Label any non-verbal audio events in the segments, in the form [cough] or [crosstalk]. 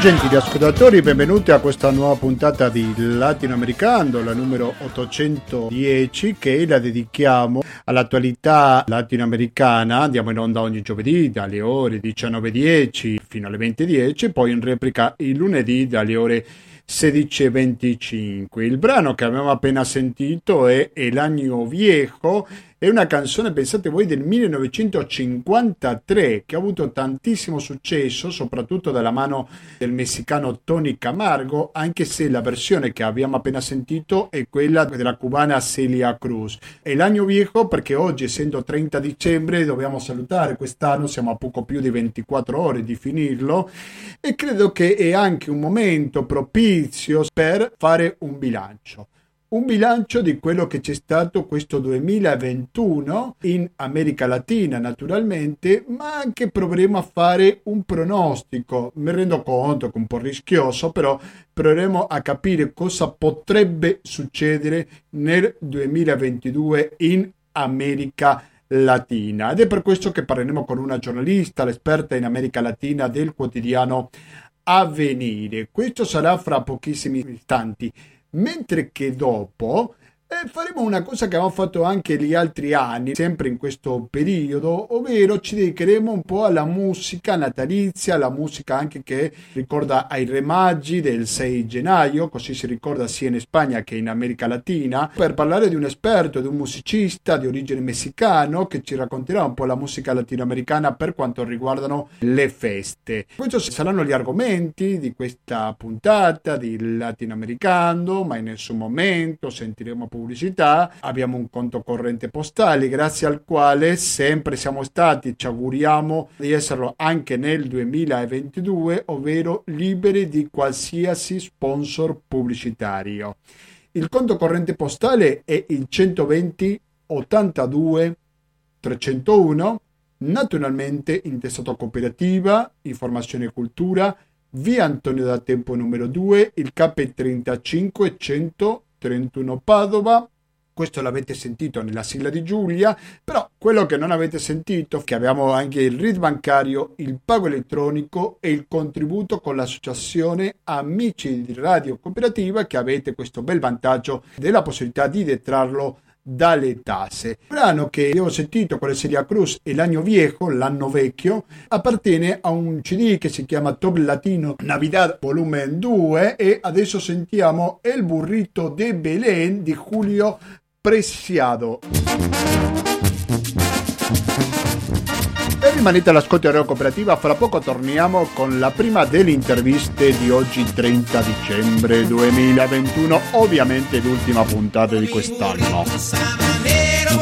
Gentili ascoltatori, benvenuti a questa nuova puntata di Latinoamericano, la numero 810, che la dedichiamo all'attualità latinoamericana. Andiamo in onda ogni giovedì dalle ore 19.10 fino alle 20.10, poi in replica il lunedì dalle ore 16.25. Il brano che abbiamo appena sentito è El Año Viejo è una canzone, pensate voi, del 1953 che ha avuto tantissimo successo, soprattutto dalla mano del messicano Tony Camargo, anche se la versione che abbiamo appena sentito è quella della cubana Celia Cruz. È l'anno viejo perché oggi, essendo 30 dicembre, dobbiamo salutare quest'anno, siamo a poco più di 24 ore di finirlo e credo che è anche un momento propizio per fare un bilancio un bilancio di quello che c'è stato questo 2021 in America Latina naturalmente, ma anche proveremo a fare un pronostico. Mi rendo conto che è un po' rischioso, però proveremo a capire cosa potrebbe succedere nel 2022 in America Latina. Ed è per questo che parleremo con una giornalista, l'esperta in America Latina del quotidiano Avvenire. Questo sarà fra pochissimi istanti mentre che dopo eh, faremo una cosa che abbiamo fatto anche gli altri anni, sempre in questo periodo, ovvero ci dedicheremo un po' alla musica natalizia, alla musica anche che ricorda ai Re Maggi del 6 gennaio, così si ricorda sia in Spagna che in America Latina, per parlare di un esperto, di un musicista di origine messicano che ci racconterà un po' la musica latinoamericana per quanto riguardano le feste. Questi saranno gli argomenti di questa puntata di Latinoamericano, ma in nessun momento sentiremo appunto pubblicità, abbiamo un conto corrente postale grazie al quale sempre siamo stati, ci auguriamo di esserlo anche nel 2022, ovvero liberi di qualsiasi sponsor pubblicitario. Il conto corrente postale è il 120 82 301, naturalmente intestato a cooperativa, informazione e cultura, via Antonio da Tempo numero 2, il KP35 100 31 Padova. Questo l'avete sentito nella sigla di Giulia, però quello che non avete sentito, che abbiamo anche il RID bancario, il pago elettronico e il contributo con l'associazione Amici di Radio Cooperativa, che avete questo bel vantaggio della possibilità di detrarlo dalle tasse. Il brano che io ho sentito con la Celia Cruz e l'anno viejo, l'anno vecchio, appartiene a un CD che si chiama Top Latino Navidad Volume 2 e adesso sentiamo El burrito de Belén di Julio Preciado. Rimanete all'ascolto di Radio Cooperativa, fra poco torniamo con la prima delle interviste di oggi 30 dicembre 2021, ovviamente l'ultima puntata di quest'anno. Sabanero,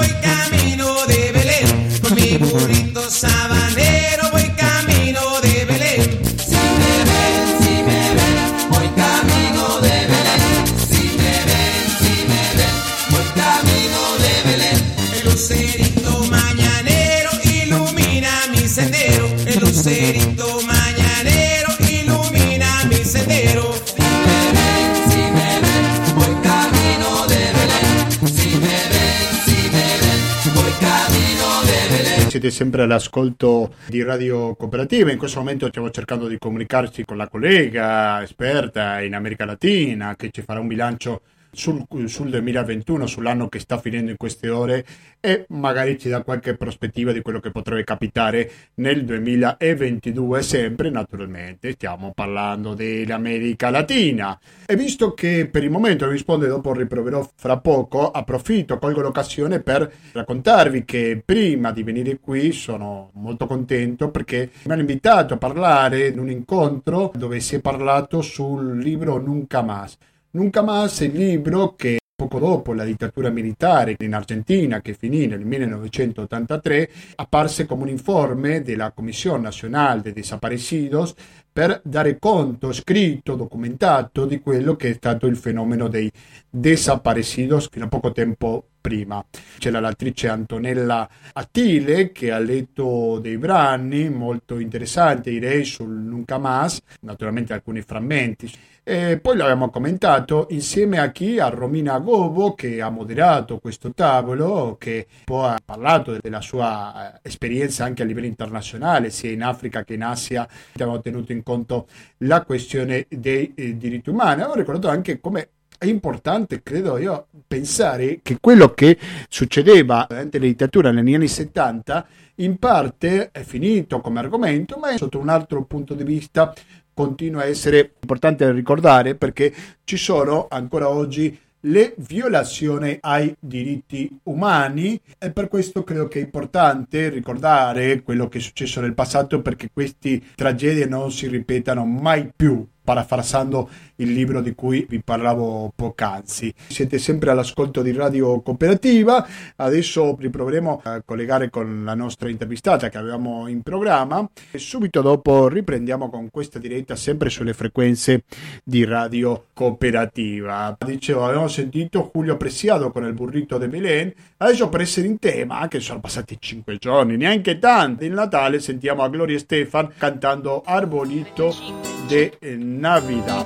Siete sempre all'ascolto di Radio Cooperativa, in questo momento stiamo cercando di comunicarci con la collega esperta in America Latina che ci farà un bilancio sul, sul 2021, sull'anno che sta finendo in queste ore e magari ci dà qualche prospettiva di quello che potrebbe capitare nel 2022, sempre naturalmente stiamo parlando dell'America Latina. E visto che per il momento non risponde, dopo riproverò fra poco, approfitto, colgo l'occasione per raccontarvi che prima di venire qui sono molto contento perché mi hanno invitato a parlare in un incontro dove si è parlato sul libro Nunca Más. Nunca Más il libro che poco dopo la dittatura militare in Argentina che finì nel 1983 apparse come un informe della Commissione Nazionale de Desaparecidos per dare conto scritto, documentato di quello che è stato il fenomeno dei desaparecidos fino a poco tempo prima. C'era l'attrice Antonella Attile che ha letto dei brani molto interessanti, direi, sul Nunca Mas, naturalmente alcuni frammenti. E poi l'abbiamo commentato insieme a chi? A Romina Gobo che ha moderato questo tavolo, che poi ha parlato della sua eh, esperienza anche a livello internazionale, sia in Africa che in Asia. Abbiamo tenuto in conto la questione dei eh, diritti umani. Ho ricordato anche come è importante, credo io, pensare che quello che succedeva durante la dittatura negli anni 70 in parte è finito come argomento, ma è sotto un altro punto di vista. Continua a essere importante da ricordare perché ci sono ancora oggi le violazioni ai diritti umani. E per questo credo che è importante ricordare quello che è successo nel passato perché queste tragedie non si ripetano mai più parafrasando il libro di cui vi parlavo poc'anzi. Siete sempre all'ascolto di Radio Cooperativa, adesso riproveremo a collegare con la nostra intervistata che avevamo in programma e subito dopo riprendiamo con questa diretta sempre sulle frequenze di Radio Cooperativa. Dicevo, abbiamo sentito Julio Presiado con il burrito de Belén, adesso per essere in tema, anche sono passati cinque giorni, neanche tanti, il Natale sentiamo a Gloria Stefan cantando Arbolito de Navidad.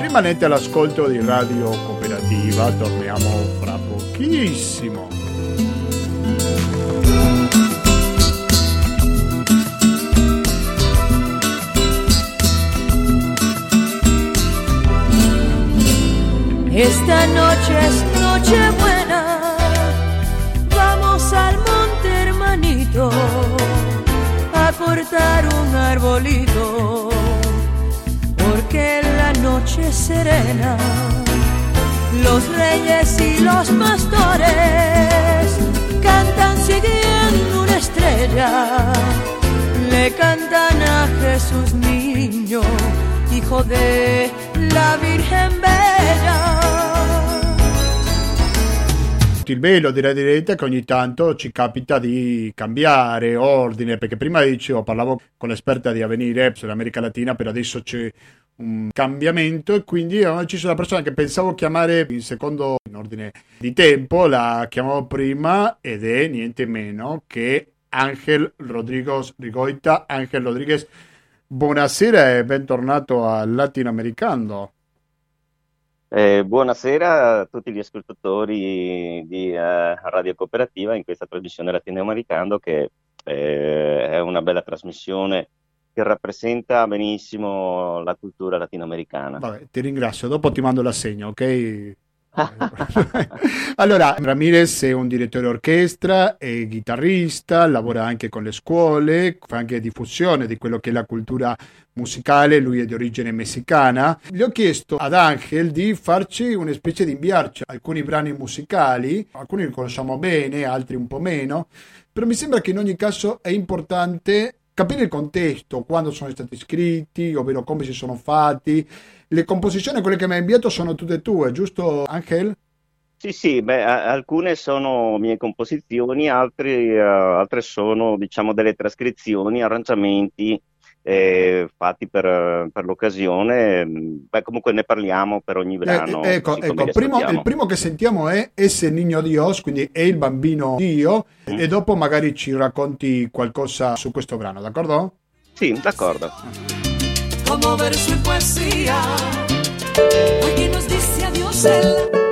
Rimanete all'ascolto di Radio Cooperativa, torniamo fra pochissimo. Esta noche es noche buena, vamos al monte hermanito cortar un arbolito porque la noche serena. Los reyes y los pastores cantan siguiendo una estrella. Le cantan a Jesús niño hijo de la Virgen Bella il velo della diretta che ogni tanto ci capita di cambiare ordine, perché prima dicevo, parlavo con l'esperta di Avenire sull'America Latina, per adesso c'è un cambiamento e quindi ci sono persone che pensavo chiamare in secondo in ordine di tempo, la chiamavo prima ed è niente meno che Angel Rodriguez Rigoita. Angel Rodriguez, buonasera e bentornato al Latinoamericano. Eh, buonasera a tutti gli ascoltatori di uh, Radio Cooperativa in questa trasmissione latinoamericana che eh, è una bella trasmissione che rappresenta benissimo la cultura latinoamericana. Vabbè, ti ringrazio, dopo ti mando l'assegno, ok? [laughs] allora, Ramirez è un direttore orchestra, è chitarrista, lavora anche con le scuole, fa anche diffusione di quello che è la cultura musicale, lui è di origine messicana. Gli ho chiesto ad Angel di farci una specie di inviarci alcuni brani musicali, alcuni li conosciamo bene, altri un po' meno, però mi sembra che in ogni caso è importante capire il contesto, quando sono stati scritti, ovvero come si sono fatti le composizioni, quelle che mi hai inviato, sono tutte tue, giusto Angel? Sì, sì, beh, alcune sono mie composizioni, altri, uh, altre sono diciamo delle trascrizioni, arrangiamenti eh, fatti per, per, l'occasione. Beh, comunque ne parliamo per ogni eh, brano. Eh, ecco, ecco primo, il primo che sentiamo è Esse Niño Dios, quindi è il bambino Dio, mm. e dopo magari ci racconti qualcosa su questo brano, d'accordo? Sì, d'accordo. como verso y poesía. Aquí nos dice adiós el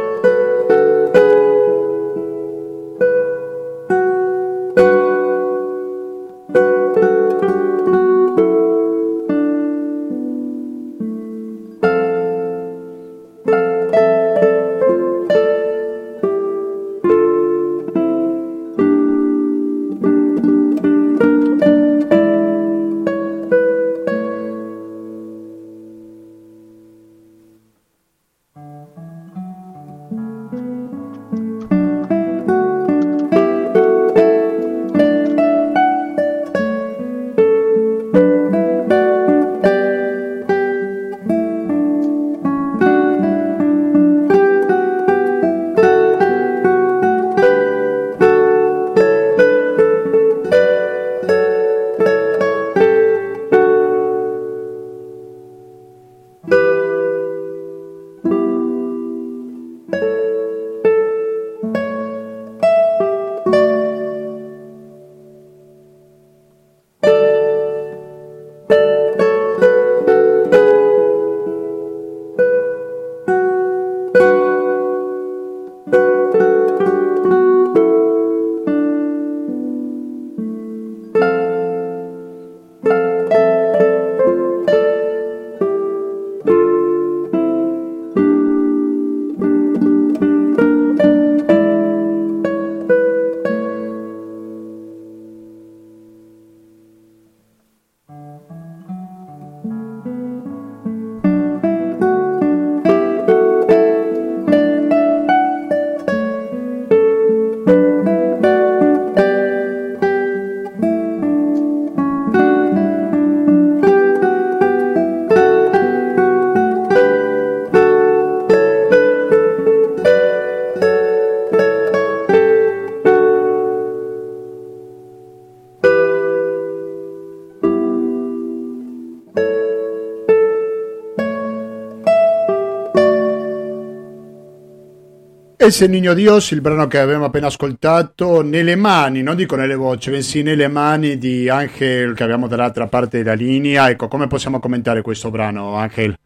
es il Niño Dios, il brano che abbiamo appena ascoltato, nelle mani, non dico nelle voci, bensì nelle mani di Angel che abbiamo dall'altra parte della linea. Ecco, come possiamo commentare questo brano, Angel?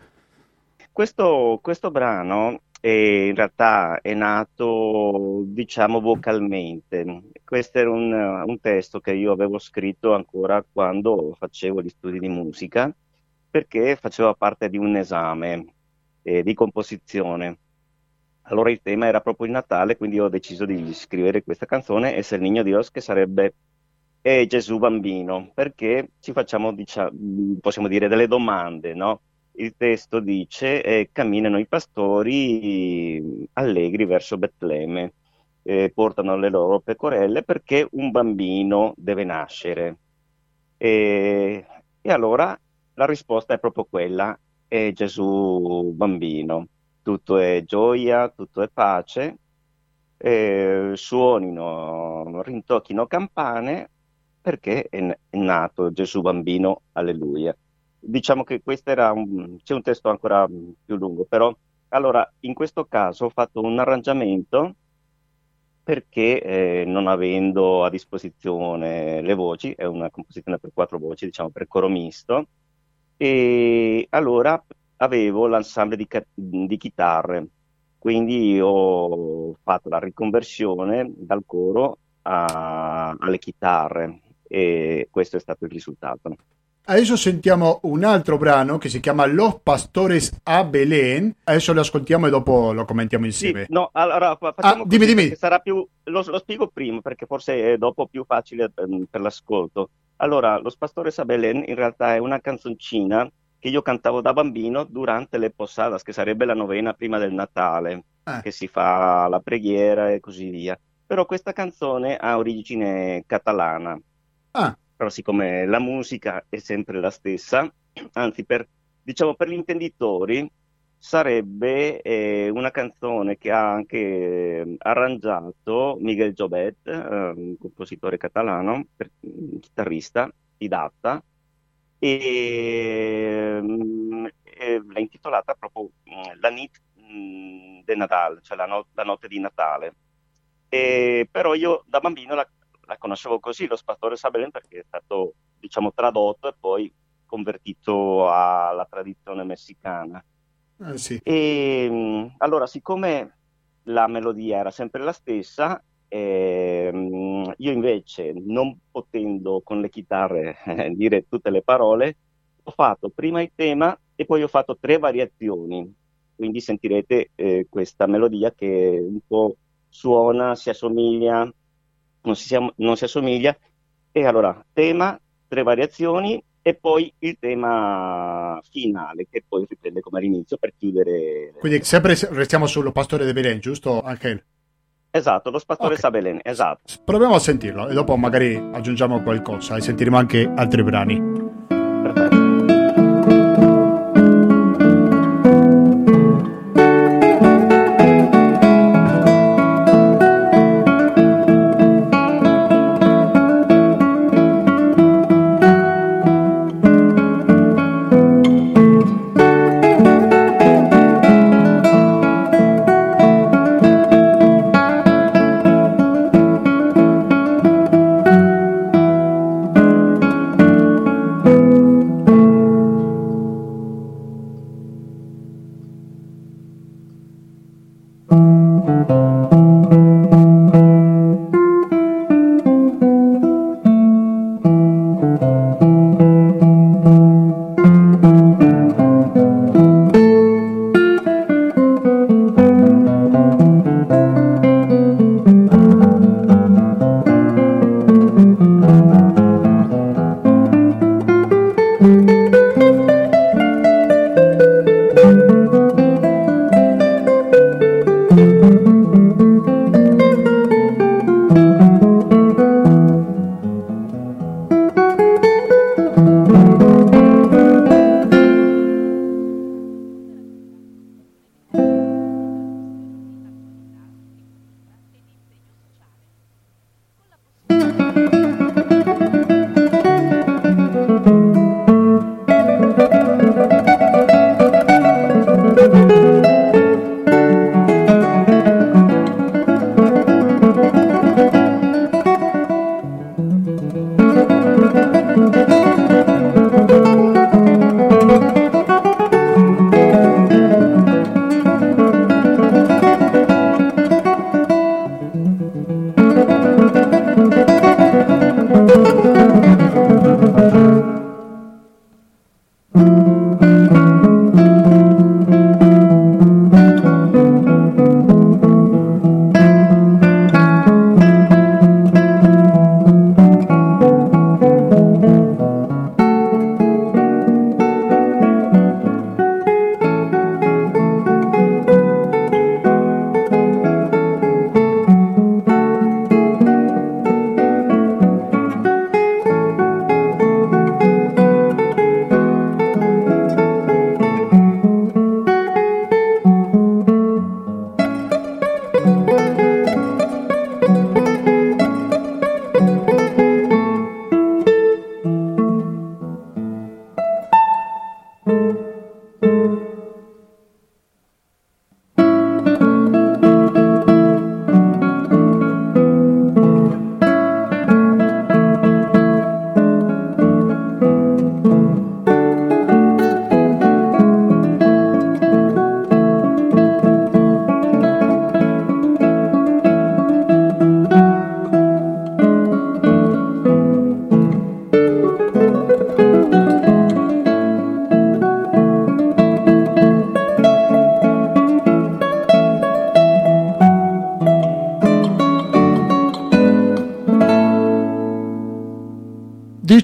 Questo, questo brano eh, in realtà è nato, diciamo, vocalmente. Questo era un, un testo che io avevo scritto ancora quando facevo gli studi di musica, perché faceva parte di un esame eh, di composizione allora il tema era proprio il Natale, quindi ho deciso di scrivere questa canzone, Es el niño Dios, che sarebbe è Gesù bambino, perché ci facciamo, diciamo, possiamo dire, delle domande, no? Il testo dice, eh, camminano i pastori allegri verso Betlemme, eh, portano le loro pecorelle perché un bambino deve nascere. E, e allora la risposta è proprio quella, è Gesù bambino tutto è gioia, tutto è pace, eh, suonino, rintocchino campane perché è, nato Gesù bambino, alleluia. Diciamo che questo era un, c'è un testo ancora più lungo, però allora in questo caso ho fatto un arrangiamento perché eh, non avendo a disposizione le voci, è una composizione per quattro voci, diciamo per coro misto, e allora avevo l'ensemble di, di chitarre, quindi ho fatto la riconversione dal coro a, alle chitarre e questo è stato il risultato. Adesso sentiamo un altro brano che si chiama Los Pastores a Belén. Adesso lo ascoltiamo e dopo lo commentiamo insieme. Sì, no, allora facciamo ah, dimmi, dimmi. Sarà più, lo, lo, spiego prima perché forse è dopo più facile per, ehm, per l'ascolto. Allora, Los Pastores a Belén in realtà è una canzoncina che io cantavo da bambino durante le posadas, che sarebbe la novena prima del Natale, eh. che si fa la preghiera e così via. Però questa canzone ha origine catalana. Ah. Però siccome la musica è sempre la stessa, [clears throat] anzi per, diciamo, per gli intenditori sarebbe eh, una canzone che ha anche eh, arrangiato Miguel Jobet, eh, un compositore catalano, per, chitarrista, didatta, e, mm, e l'ha intitolata proprio mm, La Nit mm, de Nadal, cioè la, no- la, notte di Natale. E, però io da bambino la, la conoscevo così, lo Spastore Sabelen, perché è stato diciamo tradotto e poi convertito alla tradizione messicana. Eh, sì. E allora, siccome la melodia era sempre la stessa, eh, io invece, non potendo con le chitarre eh, dire tutte le parole, ho fatto prima il tema e poi ho fatto tre variazioni. Quindi sentirete eh, questa melodia che un po' suona, si assomiglia, non si, non si assomiglia. E allora, tema, tre variazioni e poi il tema finale che poi riprende come all'inizio per chiudere. Quindi sempre restiamo sullo pastore de Belen, giusto Angel? Esatto, lo spattore okay. Sabelen, esatto. Proviamo a sentirlo e dopo magari aggiungiamo qualcosa e sentiremo anche altri brani.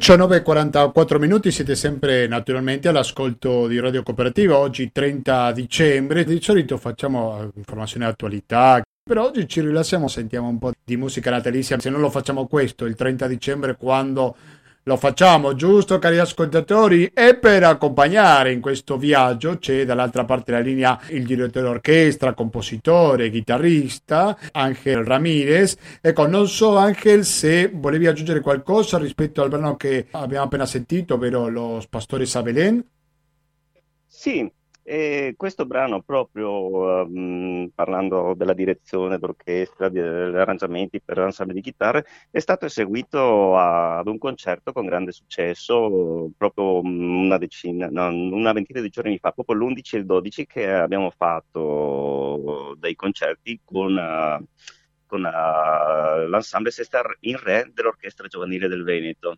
19.44 minuti, siete sempre naturalmente all'ascolto di Radio Cooperativa, oggi 30 dicembre, di solito facciamo informazioni di attualità, però oggi ci rilassiamo, sentiamo un po' di musica natalizia, se non lo facciamo questo il 30 dicembre quando lo facciamo, giusto cari ascoltatori? E per accompagnare in questo viaggio c'è dall'altra parte della linea il direttore d'orchestra, compositore, chitarrista, Angel Ramirez. Ecco, non so Angel se volevi aggiungere qualcosa rispetto al brano che abbiamo appena sentito, ovvero Los Pastores a Belén. Sì, e questo brano, proprio um, parlando della direzione d'orchestra, degli arrangiamenti per l'ensemble di chitarre, è stato eseguito a, ad un concerto con grande successo proprio una decina, no, una ventina di giorni fa, proprio l'11 e il 12 che abbiamo fatto dei concerti con, uh, con uh, l'ensemble Sestar in Re dell'Orchestra Giovanile del Veneto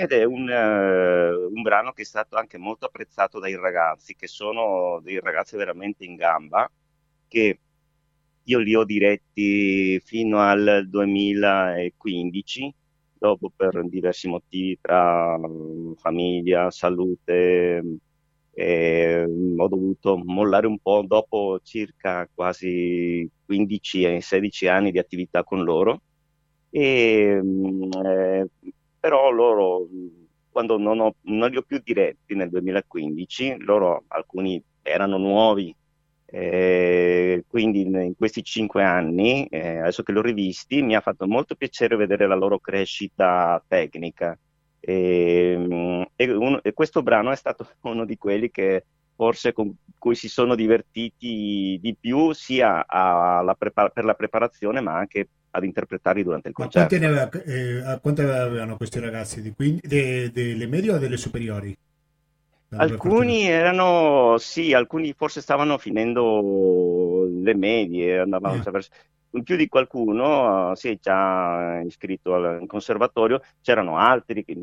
ed è un, uh, un, brano che è stato anche molto apprezzato dai ragazzi, che sono dei ragazzi veramente in gamba, che io li ho diretti fino al 2015, dopo per diversi motivi tra famiglia, salute, eh, ho dovuto mollare un po' dopo circa quasi 15-16 anni di attività con loro. E, eh, però loro, quando non, ho, non li ho più diretti nel 2015, loro alcuni erano nuovi, eh, quindi in questi cinque anni, eh, adesso che li ho rivisti, mi ha fatto molto piacere vedere la loro crescita tecnica. E, e, un, e questo brano è stato [laughs] uno di quelli che forse con cui si sono divertiti di più sia prepar- per la preparazione ma anche ad interpretarli durante il concerto. Ma quanti, aveva, eh, quanti avevano questi ragazzi? Di quindi, de, delle medie o delle superiori? Alcuni erano, sì, alcuni forse stavano finendo le medie, andavano eh. verso in più di qualcuno uh, si è già iscritto al conservatorio, c'erano altri che,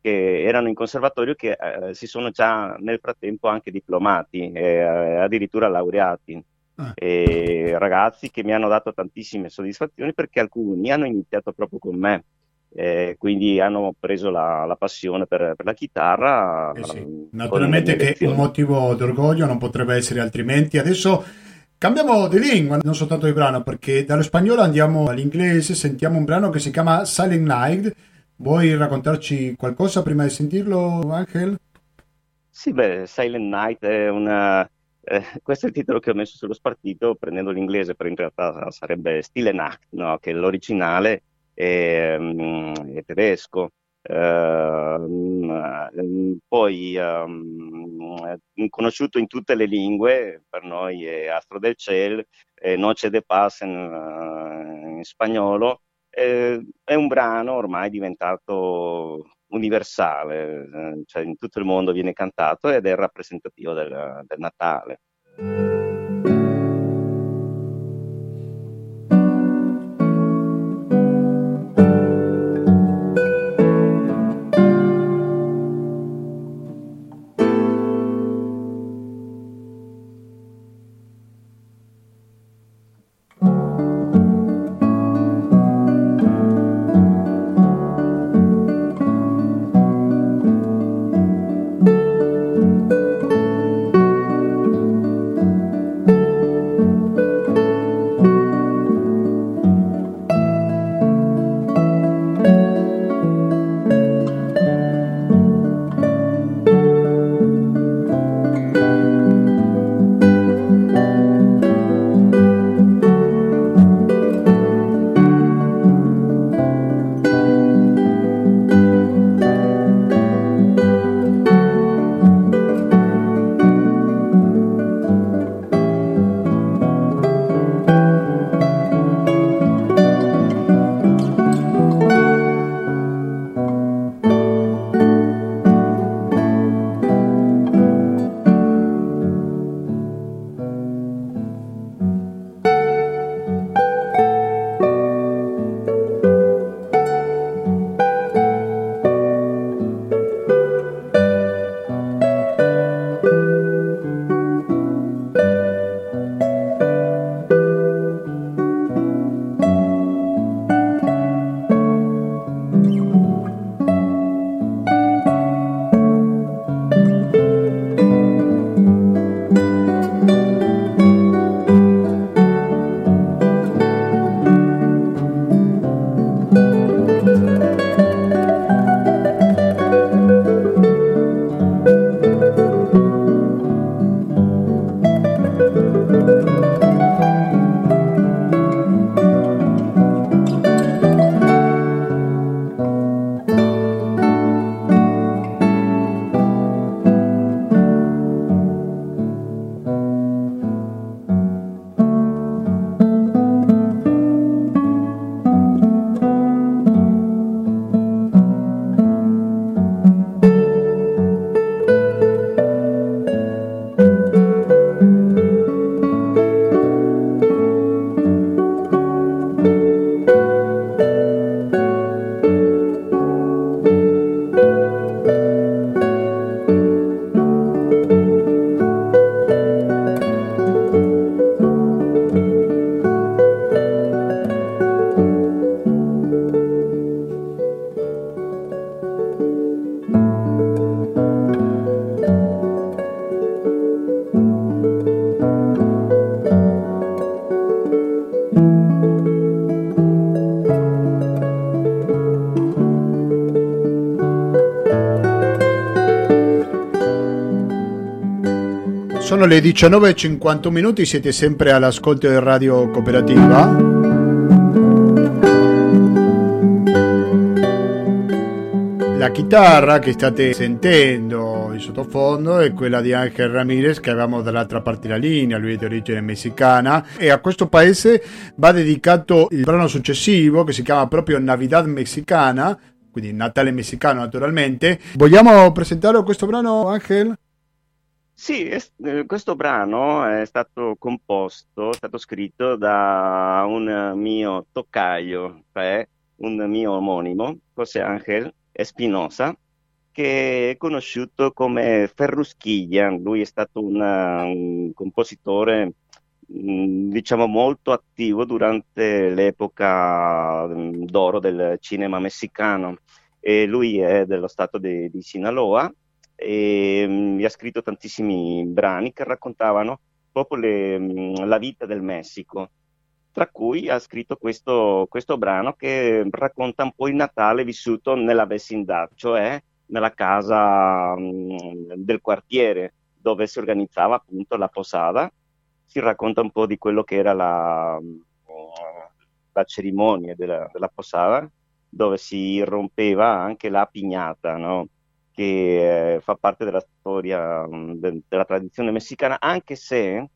che erano in conservatorio che eh, si sono già nel frattempo anche diplomati, eh, addirittura laureati. Ah. E ragazzi che mi hanno dato tantissime soddisfazioni perché alcuni hanno iniziato proprio con me. Eh, quindi hanno preso la, la passione per, per, la chitarra. Eh sì. Naturalmente che un motivo d'orgoglio non potrebbe essere altrimenti. Adesso cambiamo di lingua, non soltanto di brano, perché dallo spagnolo andiamo all'inglese, sentiamo un brano che si chiama Silent Night. Vuoi raccontarci qualcosa prima di sentirlo, Angel? Sì, beh, Silent Night è una eh, questo è il titolo che ho messo sullo spartito prendendo l'inglese, però in realtà sarebbe Stile Nacht, no? che l'originale è, um, è tedesco. Uh, poi um, conosciuto in tutte le lingue, per noi è Astro del Ciel, Noce de Paz in, uh, in spagnolo, eh, è un brano ormai diventato universale, eh, cioè in tutto il mondo viene cantato ed è rappresentativo del, del Natale. Sono le 19.50 minuti, siete sempre all'ascolto di Radio Cooperativa. La chitarra che state sentendo in sottofondo è quella di Angel Ramirez che avevamo dall'altra parte della linea, lui è di origine messicana e a questo paese va dedicato il brano successivo che si chiama proprio Navidad Mexicana, quindi Natale messicano naturalmente. Vogliamo presentare questo brano Angel? Sì, es- eh, questo brano è stato composto, è stato scritto da un mio toccaio, cioè un mio omonimo, José Ángel Espinosa, che è conosciuto come Ferruschiglia. Lui è stato una- un compositore, mh, diciamo, molto attivo durante l'epoca mh, d'oro del cinema messicano. E lui è dello stato di, di Sinaloa e mh, ha scritto tantissimi brani che raccontavano proprio le, mh, la vita del Messico, tra cui ha scritto questo, questo brano che racconta un po' il Natale vissuto nella vecindà, cioè nella casa mh, del quartiere dove si organizzava appunto la posada. Si racconta un po' di quello che era la, la cerimonia della, della posada, dove si rompeva anche la pignata, no? Che eh, fa parte della storia mh, de- della tradizione messicana, anche se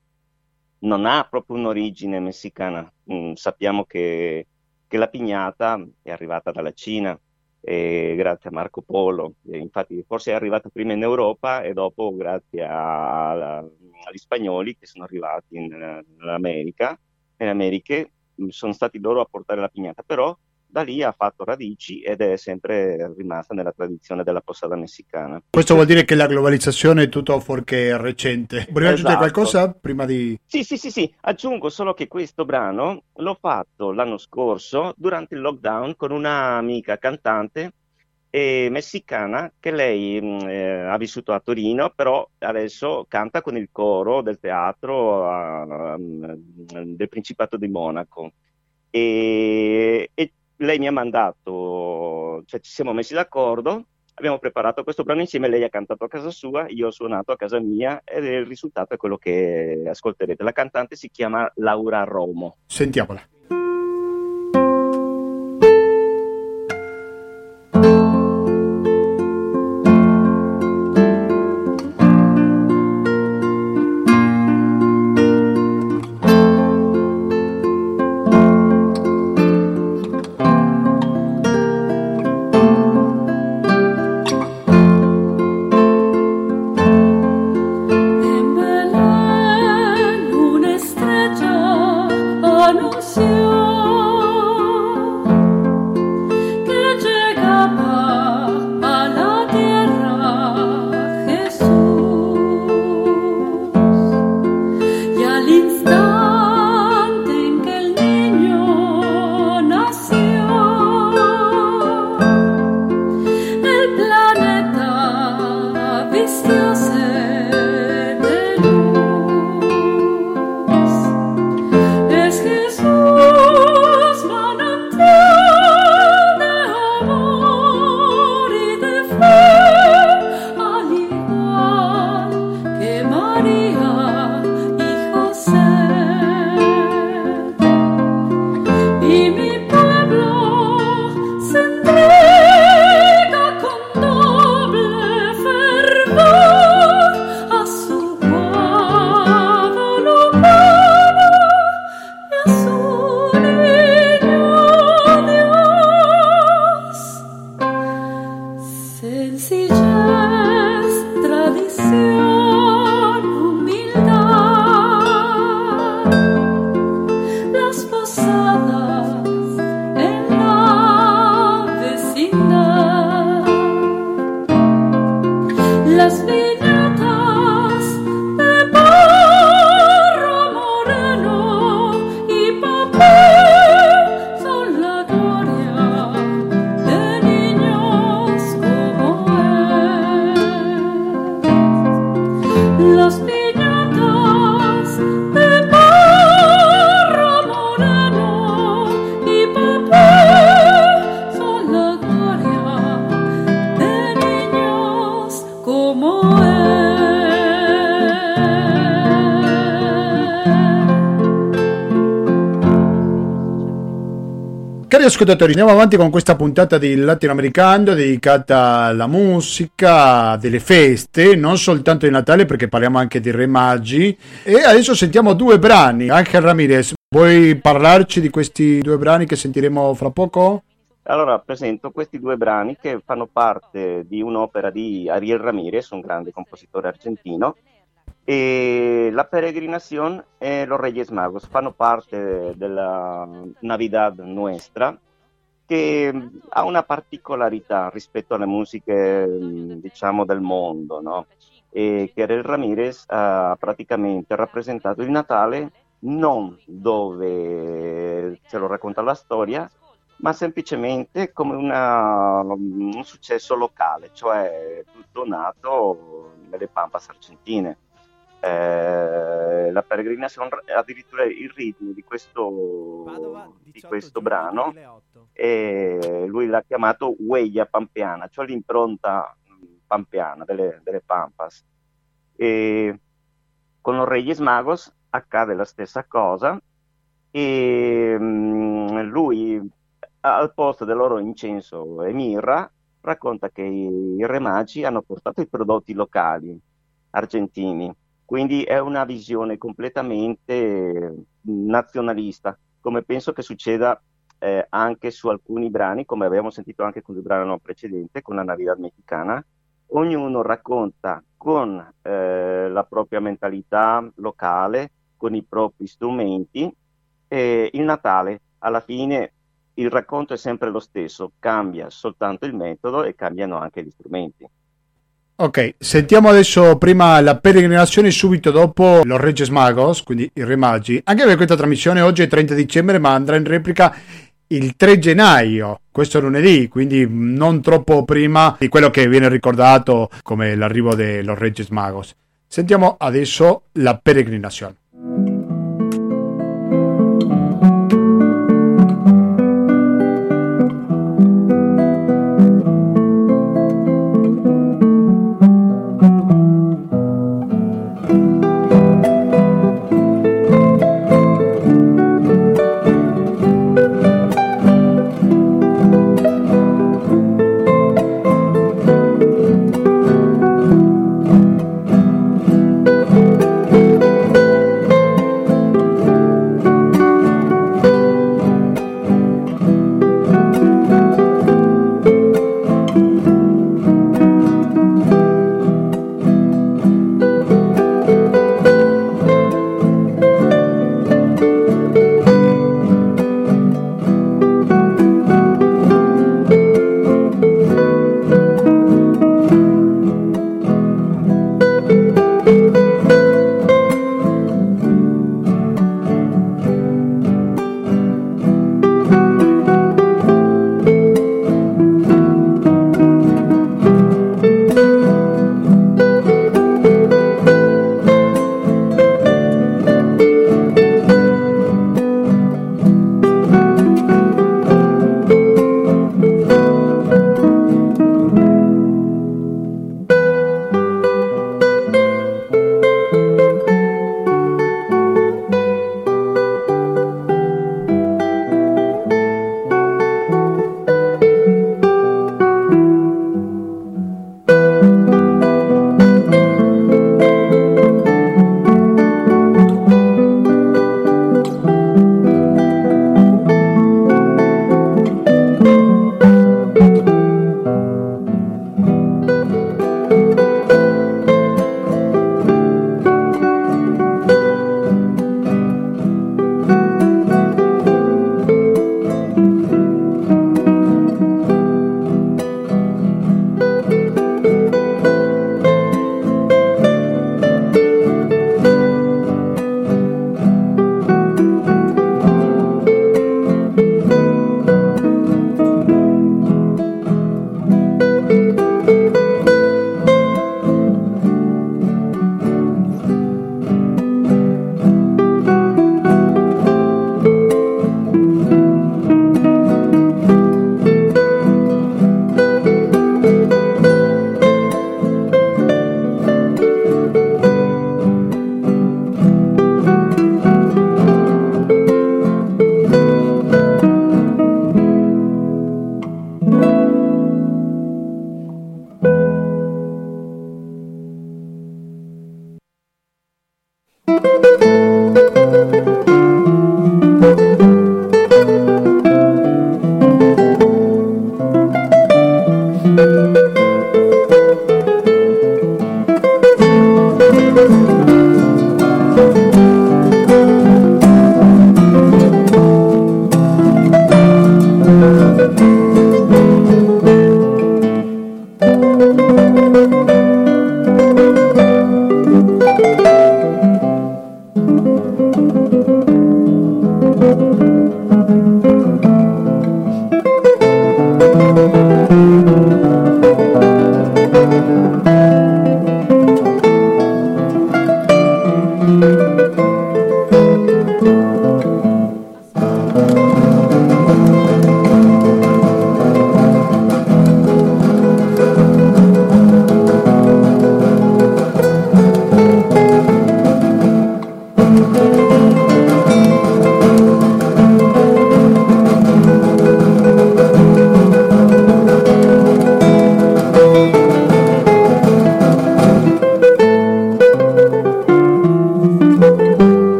non ha proprio un'origine messicana. Mm, sappiamo che, che la pignata è arrivata dalla Cina, e grazie a Marco Polo, e infatti forse è arrivata prima in Europa e dopo grazie a- a- agli spagnoli che sono arrivati in, in America, in Americhe mm, sono stati loro a portare la pignata, però da lì ha fatto radici ed è sempre rimasta nella tradizione della posada messicana. Questo vuol dire che la globalizzazione è tutto fuorché recente. Volevi aggiungere Esatto. qualcosa prima di... Sì, sì, sì, sì, aggiungo solo che questo brano l'ho fatto l'anno scorso durante il lockdown con un'amica cantante eh, messicana che lei mh, eh, ha vissuto a Torino, però adesso canta con il coro del teatro ah, mm, del Principato di Monaco. E, e lei mi ha mandato, cioè ci siamo messi d'accordo, abbiamo preparato questo brano insieme, lei ha cantato a casa sua, io ho suonato a casa mia ed il risultato è quello che ascolterete. La cantante si chiama Laura Romo. Sentiamola. Ascoltatori, andiamo avanti con questa puntata di Latinoamericano dedicata alla musica, delle feste, non soltanto di Natale perché parliamo anche di Re Maggi. E adesso sentiamo due brani. Angel Ramirez, vuoi parlarci di questi due brani che sentiremo fra poco? Allora, presento questi due brani che fanno parte di un'opera di Ariel Ramirez, un grande compositore argentino, e La Peregrinación e Los Reyes Magos fanno parte della Navidad Nuestra, che ha una particolarità rispetto alle musiche, diciamo, del mondo, no? E che Ariel Ramirez ha praticamente rappresentato il Natale non dove ce lo racconta la storia, ma semplicemente come una, un successo locale, cioè tutto nato nelle Pampas argentine. Eh, la peregrinazione, addirittura il ritmo di questo, Padova, 18, di questo brano, e lui l'ha chiamato Huella Pampeana, cioè l'impronta pampeana delle, delle Pampas. E con los Reyes Magos accade la stessa cosa e um, lui al posto del loro incenso e mirra racconta che i, i re magi hanno portato i prodotti locali argentini quindi è una visione completamente nazionalista come penso che succeda eh, anche su alcuni brani come abbiamo sentito anche con il brano precedente con la Navidad mexicana ognuno racconta con eh, la propria mentalità locale con i propri strumenti e il Natale alla fine il racconto è sempre lo stesso, cambia soltanto il metodo e cambiano anche gli strumenti. Ok, sentiamo adesso prima la peregrinazione subito dopo los Regges Magos, quindi i Re Magi. Anche per questa trasmissione oggi è 30 dicembre, ma andrà in replica il 3 gennaio, questo lunedì, quindi non troppo prima di quello che viene ricordato come l'arrivo dei los Regges Magos. Sentiamo adesso la peregrinazione.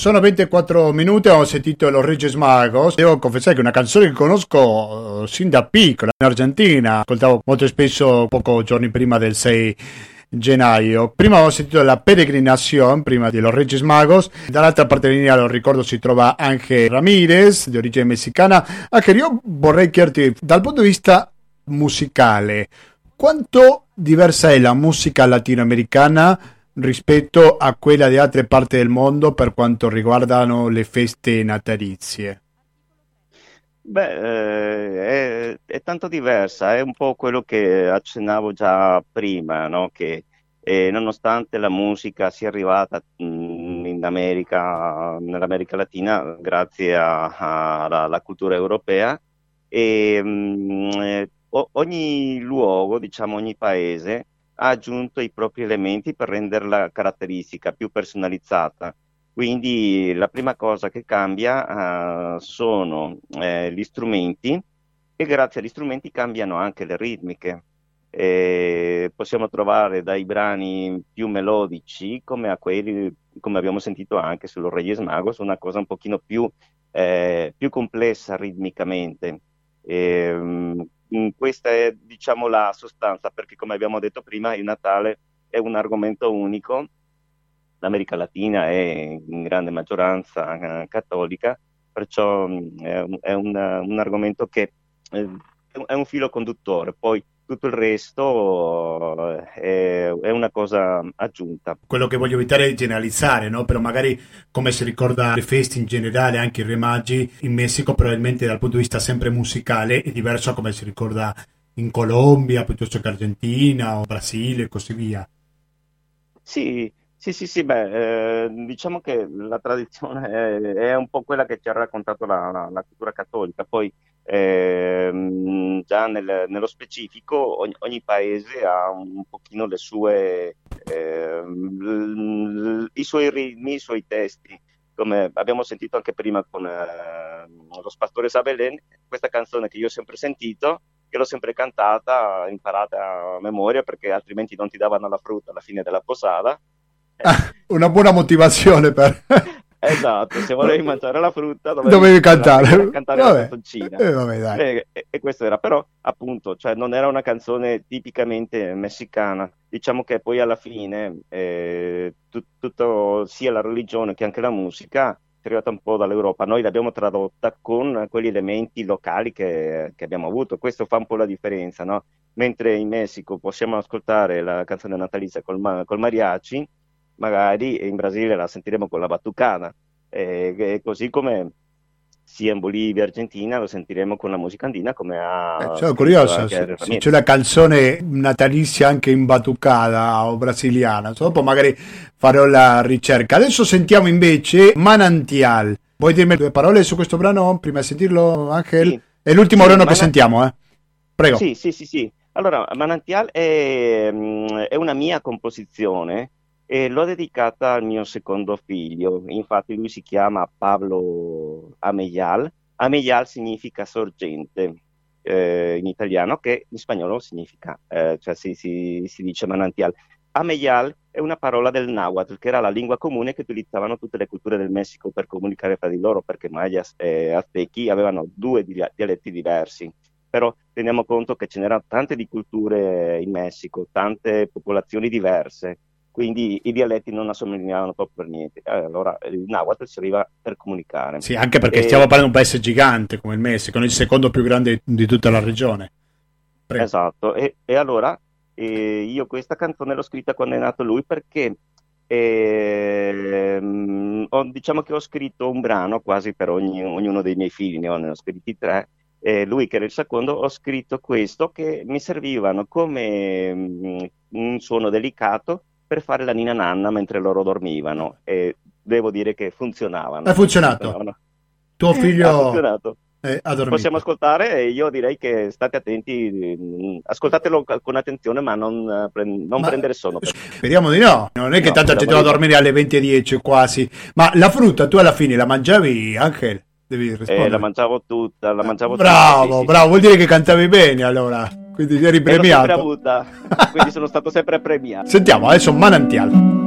Sono 24 minuti, ho sentito Los Regis Magos. Devo confessare che è una canzone che conosco uh, sin da piccola in Argentina. Ascoltavo molto spesso, poco giorni prima del 6 gennaio. Prima ho sentito La Peregrinación, prima di Los Regis Magos. Dall'altra parte della linea, lo ricordo, si trova anche Ramirez, di origine messicana. Anche io vorrei chiederti, dal punto di vista musicale, quanto diversa è la musica latinoamericana rispetto a quella di altre parti del mondo per quanto riguardano le feste natalizie? Beh, eh, è, è tanto diversa, è un po' quello che accennavo già prima, no? Che eh, nonostante la musica sia arrivata mm, in America, nell'America Latina, grazie alla cultura europea, e, mh, eh, ogni luogo, diciamo ogni paese, ha aggiunto i propri elementi per renderla caratteristica, più personalizzata. Quindi la prima cosa che cambia uh, sono eh, gli strumenti e grazie agli strumenti cambiano anche le ritmiche. Eh, possiamo trovare dai brani più melodici come a quelli come abbiamo sentito anche sullo Reyes Magos, una cosa un pochino più, eh, più complessa ritmicamente. Eh, questa è diciamo la sostanza perché come abbiamo detto prima il Natale è un argomento unico. l'America Latina è in grande maggioranza eh, cattolica perciò mm, è, un, è un, un, argomento che eh, è un filo conduttore. Poi tutto il resto eh, è, è, una cosa aggiunta. Quello che voglio evitare è generalizzare, no? però magari come si ricorda le feste in generale, anche i remaggi in Messico, probabilmente dal punto di vista sempre musicale è diverso come si ricorda in Colombia piuttosto che Argentina o Brasile e così via. Sì, sì, sì, sì, beh, eh, diciamo che la tradizione è, è, un po' quella che ci ha raccontato la, la, la cultura cattolica, poi eh, già nel, nello specifico ogni, ogni, paese ha un pochino le sue, eh, i suoi ritmi, i suoi testi, come abbiamo sentito anche prima con eh, lo Spastore Sabelen, questa canzone che io ho sempre sentito, che l'ho sempre cantata, imparata a memoria perché altrimenti non ti davano la frutta alla fine della posada. Ah, una buona motivazione per... [laughs] Esatto, se volevi mangiare la frutta dovevi, dovevi cantare, cantare vabbè. la canzoncina. Eh, vabbè, e, e, e, questo era, però appunto, cioè, non era una canzone tipicamente messicana. Diciamo che poi alla fine eh, tut, tutto, sia la religione che anche la musica è arrivata un po' dall'Europa. Noi l'abbiamo tradotta con quegli elementi locali che, che abbiamo avuto. Questo fa un po' la differenza, no? Mentre in Messico possiamo ascoltare la canzone natalizia col, col mariachi, magari in Brasile la sentiremo con la battucana, eh, così come sia in Bolivia Argentina lo sentiremo con la musica andina come ha eh, cioè, curioso se, se c'è la canzone natalizia anche in batucada o brasiliana. Dopo magari farò la ricerca. Adesso sentiamo invece Manantial. Vuoi dirmi due parole su questo brano? Prima di sentirlo Angel? Sì. è l'ultimo sì, brano che sentiamo eh? prego. Sì sì sì sì. Allora Manantial è, mm, è una mia composizione e l'ho dedicata al mio secondo figlio. Infatti lui si chiama Pablo Ameyal. Ameyal significa sorgente eh, in italiano, che in spagnolo significa, eh, cioè si, si, si, dice manantial. Ameyal è una parola del Nahuatl, che era la lingua comune che utilizzavano tutte le culture del Messico per comunicare fra di loro, perché mayas e aztechi avevano due dialetti diversi. Però teniamo conto che ce n'erano tante di culture in Messico, tante popolazioni diverse quindi i dialetti non assomigliavano proprio per niente. Eh, allora il Nahuatl serviva per comunicare. Sì, anche perché e... stiamo parlando di un paese gigante come il Messico, il secondo più grande di tutta la regione. Prego. Esatto, e, e allora eh, io questa canzone l'ho scritta quando è nato lui perché eh, ho, diciamo che ho scritto un brano quasi per ogni, ognuno dei miei figli, ne ho, ne ho scritti tre. Eh, lui che era il secondo, ho scritto questo che mi servivano come mh, mm, un suono delicato per fare la nina nanna mentre loro dormivano e devo dire che funzionavano. Ha funzionato. funzionavano. Tuo figlio ha funzionato. Eh, Possiamo ascoltare e io direi che state attenti, ascoltatelo con attenzione ma non, non ma, prendere sonno. Speriamo di no, non è che no, tanto ci devo dormire alle 20.10 quasi, ma la frutta tu alla fine la mangiavi anche? Devi rispondere. Eh, la mangiavo tutta, la mangiavo bravo, tutta. Sì, bravo, sì, vuol dire che cantavi bene allora quindi eri premiato. Avuta, quindi sono stato sempre premiato. Sentiamo adesso Manantial.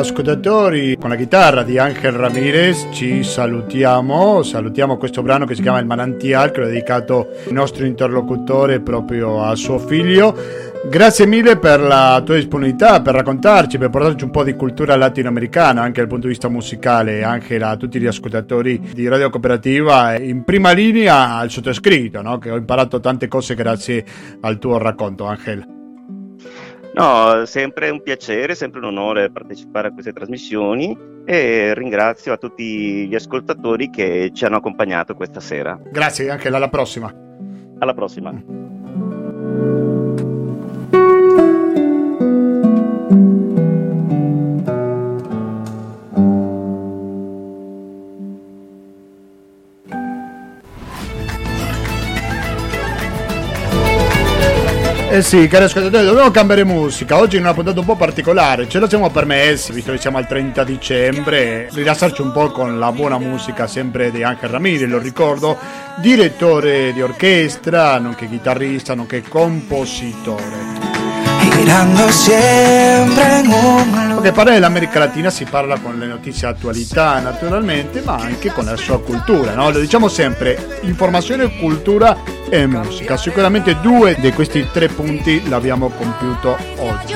Ascoltatori, con la chitarra di Angel Ramirez ci salutiamo, salutiamo questo brano che si chiama Il Manantial, che l'ho dedicato il nostro interlocutore proprio a suo figlio. Grazie mille per la tua disponibilità, per raccontarci, per portarci un po' di cultura latinoamericana anche dal punto di vista musicale, anche a tutti gli ascoltatori di Radio Cooperativa, in prima linea al sottoscritto, no? che ho imparato tante cose grazie al tuo racconto, Angel. No, sempre un piacere, sempre un onore partecipare a queste trasmissioni e ringrazio a tutti gli ascoltatori che ci hanno accompagnato questa sera. Grazie, anche alla prossima. Alla prossima. Eh sì, cari ascoltatori, dobbiamo cambiare musica. Oggi è una puntata un po' particolare. Ce lo siamo permessi, visto che siamo al 30 dicembre, rilassarci un po' con la buona musica sempre di Angel Ramirez, lo ricordo, direttore di orchestra, nonché chitarrista, nonché compositore. Girando sempre in un... Perché parlare dell'America Latina si parla con le notizie attualità naturalmente, ma anche con la sua cultura, no? Lo diciamo sempre, informazione, cultura e musica. Sicuramente due di questi tre punti l'abbiamo compiuto oggi.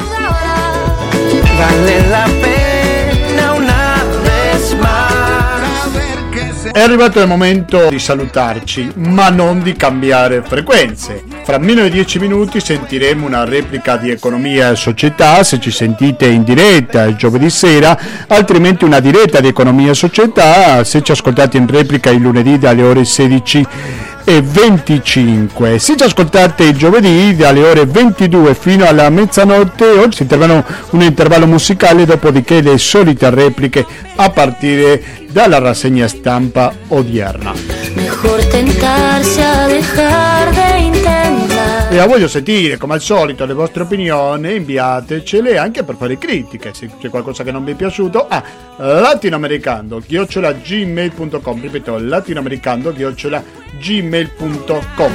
Vale la pena una vez más. È arrivato il momento di salutarci, ma non di cambiare frequenze. Fra meno di dieci minuti sentiremo una replica di Economia e Società, se ci sentite in diretta il giovedì sera, altrimenti una diretta di Economia e Società, se ci ascoltate in replica il lunedì dalle ore 16 e 25. Se ci ascoltate il giovedì dalle ore 22 fino alla mezzanotte, oggi intervano un intervallo musicale, dopodiché le solite repliche a partire dalla rassegna stampa odierna. Mejor tentarse a dejar. E la voglio sentire, come al solito, le vostre opinioni, inviatecele anche per fare critiche, se c'è qualcosa che non vi è piaciuto, a latinoamericando, gmail.com, ripeto, latinoamericando, gmail.com gmail.com.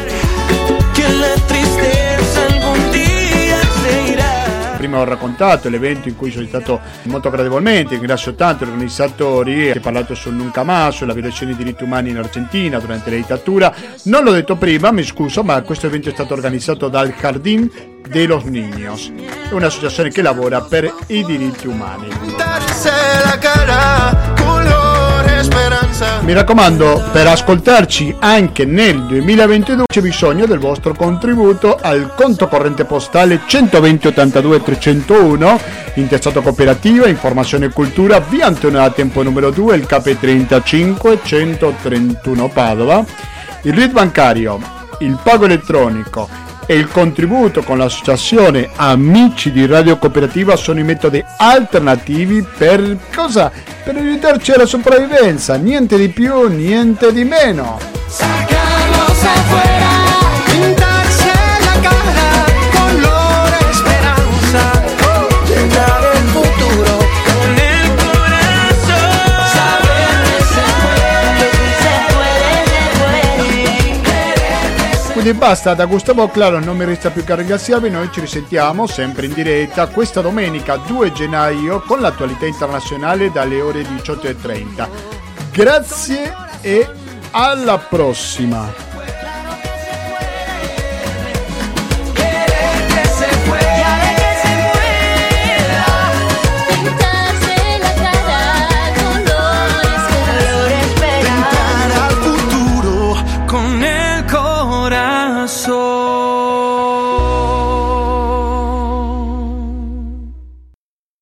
Prima ho raccontato l'evento in cui sono stato molto gradevolmente, ringrazio tanto gli organizzatori, ho parlato sul Nunca Más, sulla violazione dei diritti umani in Argentina durante la dittatura. Non l'ho detto prima, mi scuso, ma questo evento è stato organizzato dal Jardín de los Niños, un'associazione che lavora per i diritti umani. Mi raccomando, per ascoltarci anche nel 2022 c'è bisogno del vostro contributo al conto corrente postale 120 82 301, intestato cooperativa, informazione e cultura, via Antonio Tempo numero 2, il KP35 131 Padova, il RID bancario, il pago elettronico il contributo con l'associazione Amici di Radio Cooperativa sono i metodi alternativi per cosa? Per aiutarci alla sopravvivenza, niente di più, niente di meno. Quindi basta, da Gustavo Claro non mi resta più che ringraziarvi, noi ci risentiamo sempre in diretta questa domenica 2 gennaio con l'attualità internazionale dalle ore 18.30. Grazie e alla prossima!